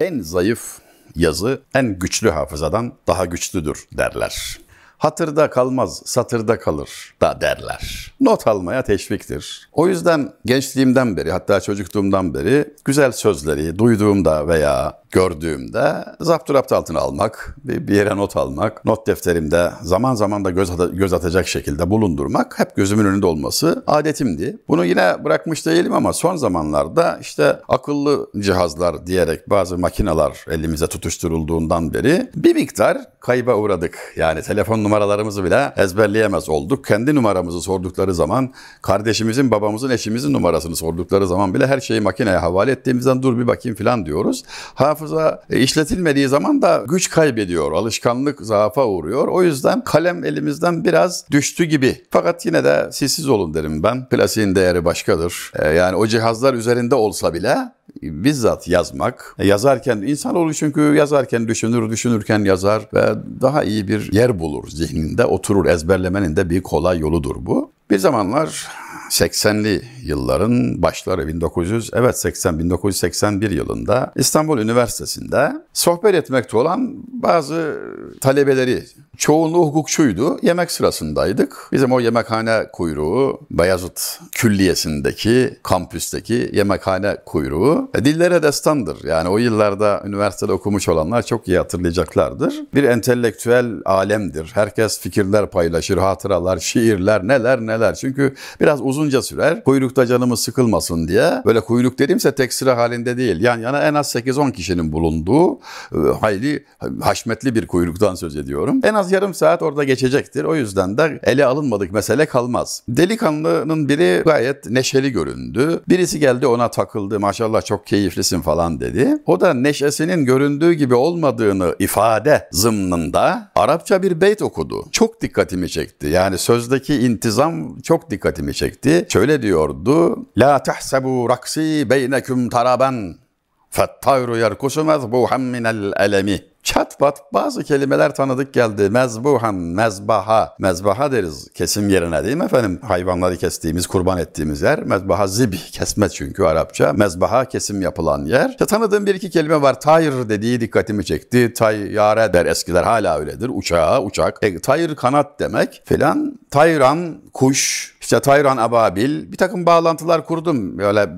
En zayıf yazı en güçlü hafızadan daha güçlüdür derler. Hatırda kalmaz, satırda kalır da derler. Not almaya teşviktir. O yüzden gençliğimden beri hatta çocukluğumdan beri güzel sözleri duyduğumda veya gördüğümde zapturapt altına almak, bir yere not almak, not defterimde zaman zaman da göz, göz atacak şekilde bulundurmak hep gözümün önünde olması adetimdi. Bunu yine bırakmış değilim ama son zamanlarda işte akıllı cihazlar diyerek bazı makineler elimize tutuşturulduğundan beri bir miktar kayba uğradık. Yani telefon numaralarımızı bile ezberleyemez olduk. Kendi numaramızı sordukları zaman, kardeşimizin, babamızın, eşimizin numarasını sordukları zaman bile her şeyi makineye havale ettiğimizden dur bir bakayım falan diyoruz. Hafıza e, işletilmediği zaman da güç kaybediyor, alışkanlık zaafa uğruyor. O yüzden kalem elimizden biraz düştü gibi. Fakat yine de sessiz olun derim ben. Klasiğin değeri başkadır. E, yani o cihazlar üzerinde olsa bile bizzat yazmak. E, yazarken insan olur çünkü yazarken düşünür, düşünürken yazar ve daha iyi bir yer bulur zihninde oturur. Ezberlemenin de bir kolay yoludur bu. Bir zamanlar 80'li yılların başları 1900 evet 80 1981 yılında İstanbul Üniversitesi'nde sohbet etmekte olan bazı talebeleri çoğunluğu hukukçuydu. Yemek sırasındaydık. Bizim o yemekhane kuyruğu Beyazıt Külliyesi'ndeki kampüsteki yemekhane kuyruğu e, dillere destandır. Yani o yıllarda üniversitede okumuş olanlar çok iyi hatırlayacaklardır. Bir entelektüel alemdir. Herkes fikirler paylaşır, hatıralar, şiirler, neler neler. Çünkü biraz uzunca sürer. Kuyrukta canımız sıkılmasın diye. Böyle kuyruk dediğimse tek sıra halinde değil. Yan yana en az 8-10 kişinin bulunduğu e, hayli haşmetli bir kuyruktan söz ediyorum. En az yarım saat orada geçecektir. O yüzden de ele alınmadık mesele kalmaz. Delikanlının biri gayet neşeli göründü. Birisi geldi ona takıldı. Maşallah çok keyiflisin falan dedi. O da neşesinin göründüğü gibi olmadığını ifade zımnında Arapça bir beyt okudu. Çok dikkatimi çekti. Yani sözdeki intizam çok dikkatimi çekti. Şöyle diyordu. La tahsebu raksi beyneküm taraban fettayru yerkusu mezbuhan minel elemi. Çat pat bazı kelimeler tanıdık geldi. Mezbuhan, mezbaha. Mezbaha deriz kesim yerine değil mi efendim? Hayvanları kestiğimiz, kurban ettiğimiz yer. Mezbaha zibih, kesme çünkü Arapça. Mezbaha kesim yapılan yer. İşte tanıdığım bir iki kelime var. Tayr dediği dikkatimi çekti. Tayyare der eskiler hala öyledir. Uçağa, uçak. E, tayr kanat demek filan. Tayran, kuş, işte Tayran Ababil bir takım bağlantılar kurdum. Böyle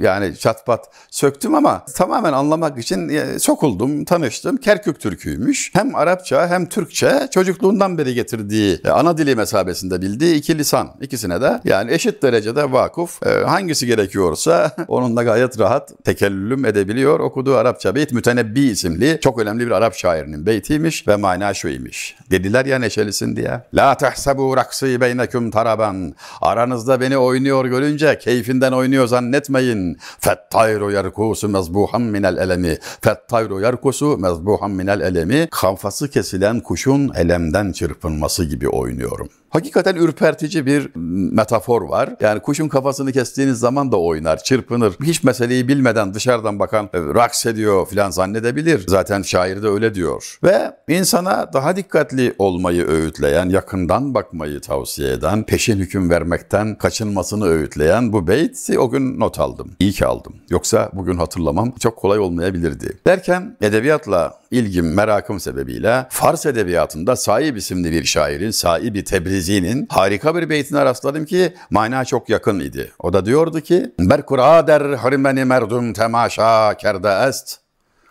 yani çatpat söktüm ama tamamen anlamak için e, sokuldum, tanıştım. Kerkük Türküymüş. Hem Arapça hem Türkçe çocukluğundan beri getirdiği e, ana dili mesabesinde bildiği iki lisan. İkisine de yani eşit derecede vakıf. E, hangisi gerekiyorsa onunla gayet rahat tekellüm edebiliyor. Okuduğu Arapça beyt Mütenebbi isimli çok önemli bir Arap şairinin beytiymiş ve mana şuymuş. Dediler ya neşelisin diye. La tehsebu raksi beyneküm taraban. Aranızda beni oynuyor görünce keyfinden oynuyor zannetmeyin. Fettayru yerkusu mezbuhan minel elemi. Fettayru yerkusu mezbuhan minel elemi. Kafası kesilen kuşun elemden çırpınması gibi oynuyorum. Hakikaten ürpertici bir metafor var. Yani kuşun kafasını kestiğiniz zaman da oynar, çırpınır. Hiç meseleyi bilmeden dışarıdan bakan e, raks ediyor filan zannedebilir. Zaten şair de öyle diyor. Ve insana daha dikkatli olmayı öğütleyen, yakından bakmayı tavsiye eden, peşin hüküm vermekten kaçınmasını öğütleyen bu beyti o gün not aldım. İyi ki aldım. Yoksa bugün hatırlamam çok kolay olmayabilirdi. Derken edebiyatla ilgim, merakım sebebiyle Fars edebiyatında Saib isimli bir şairin, Saib-i Tebrizi'nin harika bir beytine rastladım ki mana çok yakın idi. O da diyordu ki Berkura der hırmeni merdum temaşa kerde est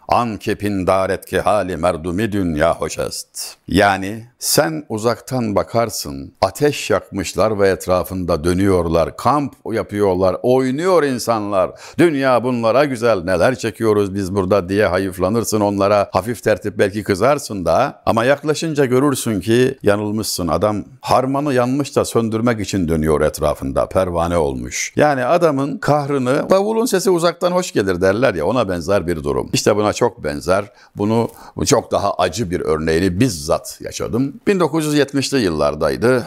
An kepin daret ki hali merdumi dünya hoş est. Yani sen uzaktan bakarsın, ateş yakmışlar ve etrafında dönüyorlar, kamp yapıyorlar, oynuyor insanlar. Dünya bunlara güzel, neler çekiyoruz biz burada diye hayıflanırsın onlara. Hafif tertip belki kızarsın da ama yaklaşınca görürsün ki yanılmışsın. Adam harmanı yanmış da söndürmek için dönüyor etrafında, pervane olmuş. Yani adamın kahrını, davulun sesi uzaktan hoş gelir derler ya ona benzer bir durum. İşte buna çok benzer. Bunu çok daha acı bir örneğini bizzat yaşadım. 1970'li yıllardaydı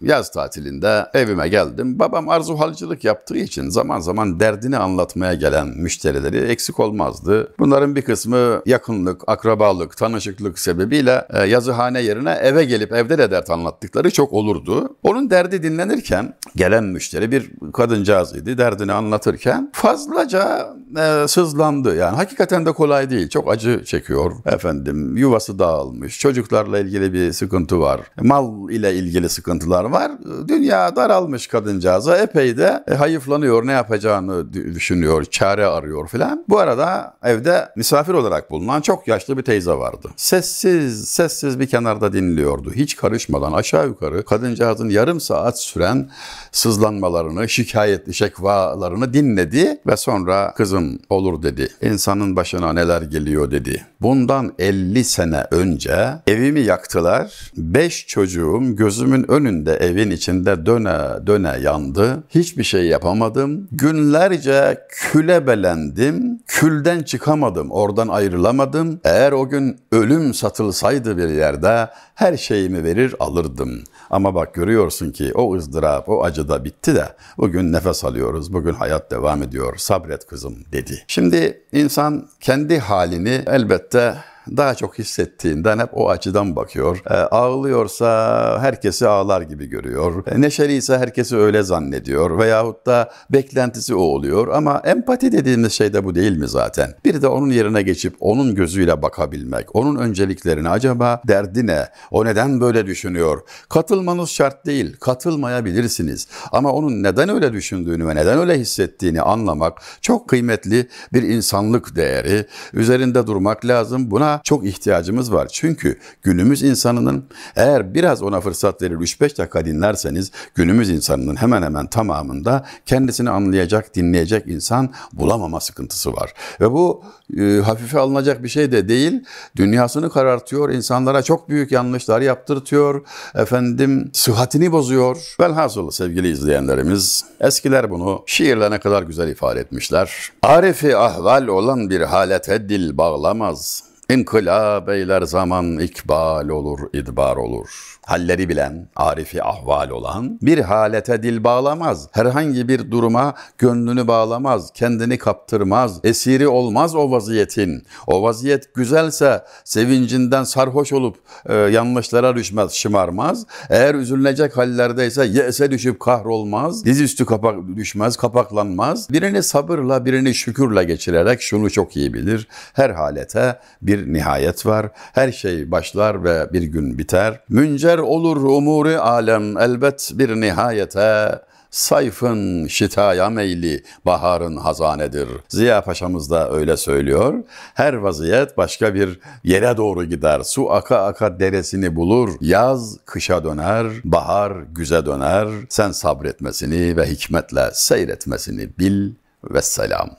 yaz tatilinde evime geldim. Babam arzu halcılık yaptığı için zaman zaman derdini anlatmaya gelen müşterileri eksik olmazdı. Bunların bir kısmı yakınlık, akrabalık, tanışıklık sebebiyle e, yazıhane yerine eve gelip evde de dert anlattıkları çok olurdu. Onun derdi dinlenirken gelen müşteri bir kadıncağız idi. Derdini anlatırken fazlaca e, sızlandı. Yani hakikaten de kolay değil. Çok acı çekiyor. Efendim yuvası dağılmış. Çocuklarla ilgili bir sıkıntı var. Mal ile ilgili sıkıntılar var. Dünya daralmış kadıncağıza. Epey de e, hayıflanıyor. Ne yapacağını düşünüyor. Çare arıyor filan. Bu arada evde misafir olarak bulunan çok yaşlı bir teyze vardı. Sessiz, sessiz bir kenarda dinliyordu. Hiç karışmadan aşağı yukarı kadıncağızın yarım saat süren sızlanmalarını, şikayetli şekvalarını dinledi ve sonra kızım olur dedi. İnsanın başına neler geliyor dedi. Bundan 50 sene önce evimi yaktılar. 5 çocuğum gözümün önünde evin içinde döne döne yandı. Hiçbir şey yapamadım. Günlerce küle belendim. Külden çıkamadım. Oradan ayrılamadım. Eğer o gün ölüm satılsaydı bir yerde her şeyimi verir alırdım. Ama bak görüyorsun ki o ızdırap, o acı da bitti de bugün nefes alıyoruz, bugün hayat devam ediyor. Sabret kızım dedi. Şimdi insan kendi halini elbette daha çok hissettiğinden hep o açıdan bakıyor. E, ağlıyorsa herkesi ağlar gibi görüyor. E, neşeliyse herkesi öyle zannediyor. Veyahut da beklentisi o oluyor. Ama empati dediğimiz şey de bu değil mi zaten? Bir de onun yerine geçip onun gözüyle bakabilmek. Onun önceliklerini acaba derdi ne? O neden böyle düşünüyor? Katılmanız şart değil. Katılmayabilirsiniz. Ama onun neden öyle düşündüğünü ve neden öyle hissettiğini anlamak çok kıymetli bir insanlık değeri. Üzerinde durmak lazım. Buna çok ihtiyacımız var. Çünkü günümüz insanının eğer biraz ona fırsat verir 3-5 dakika dinlerseniz günümüz insanının hemen hemen tamamında kendisini anlayacak, dinleyecek insan bulamama sıkıntısı var. Ve bu e, hafife alınacak bir şey de değil. Dünyasını karartıyor, insanlara çok büyük yanlışlar yaptırtıyor. Efendim sıhhatini bozuyor. Velhasıl sevgili izleyenlerimiz eskiler bunu şiirle ne kadar güzel ifade etmişler. Arifi ahval olan bir halete dil bağlamaz. İnkılap eyler zaman ikbal olur, idbar olur halleri bilen, arifi ahval olan bir halete dil bağlamaz. Herhangi bir duruma gönlünü bağlamaz, kendini kaptırmaz, esiri olmaz o vaziyetin. O vaziyet güzelse sevincinden sarhoş olup e, yanlışlara düşmez, şımarmaz. Eğer üzülünecek hallerdeyse yese düşüp kahrolmaz, dizüstü kapak düşmez, kapaklanmaz. Birini sabırla, birini şükürle geçirerek şunu çok iyi bilir. Her halete bir nihayet var. Her şey başlar ve bir gün biter. Müncer Gider olur umuri alem elbet bir nihayete sayfın şitaya meyli baharın hazanedir. Ziya Paşa'mız da öyle söylüyor. Her vaziyet başka bir yere doğru gider. Su aka aka deresini bulur. Yaz kışa döner, bahar güze döner. Sen sabretmesini ve hikmetle seyretmesini bil ve selam.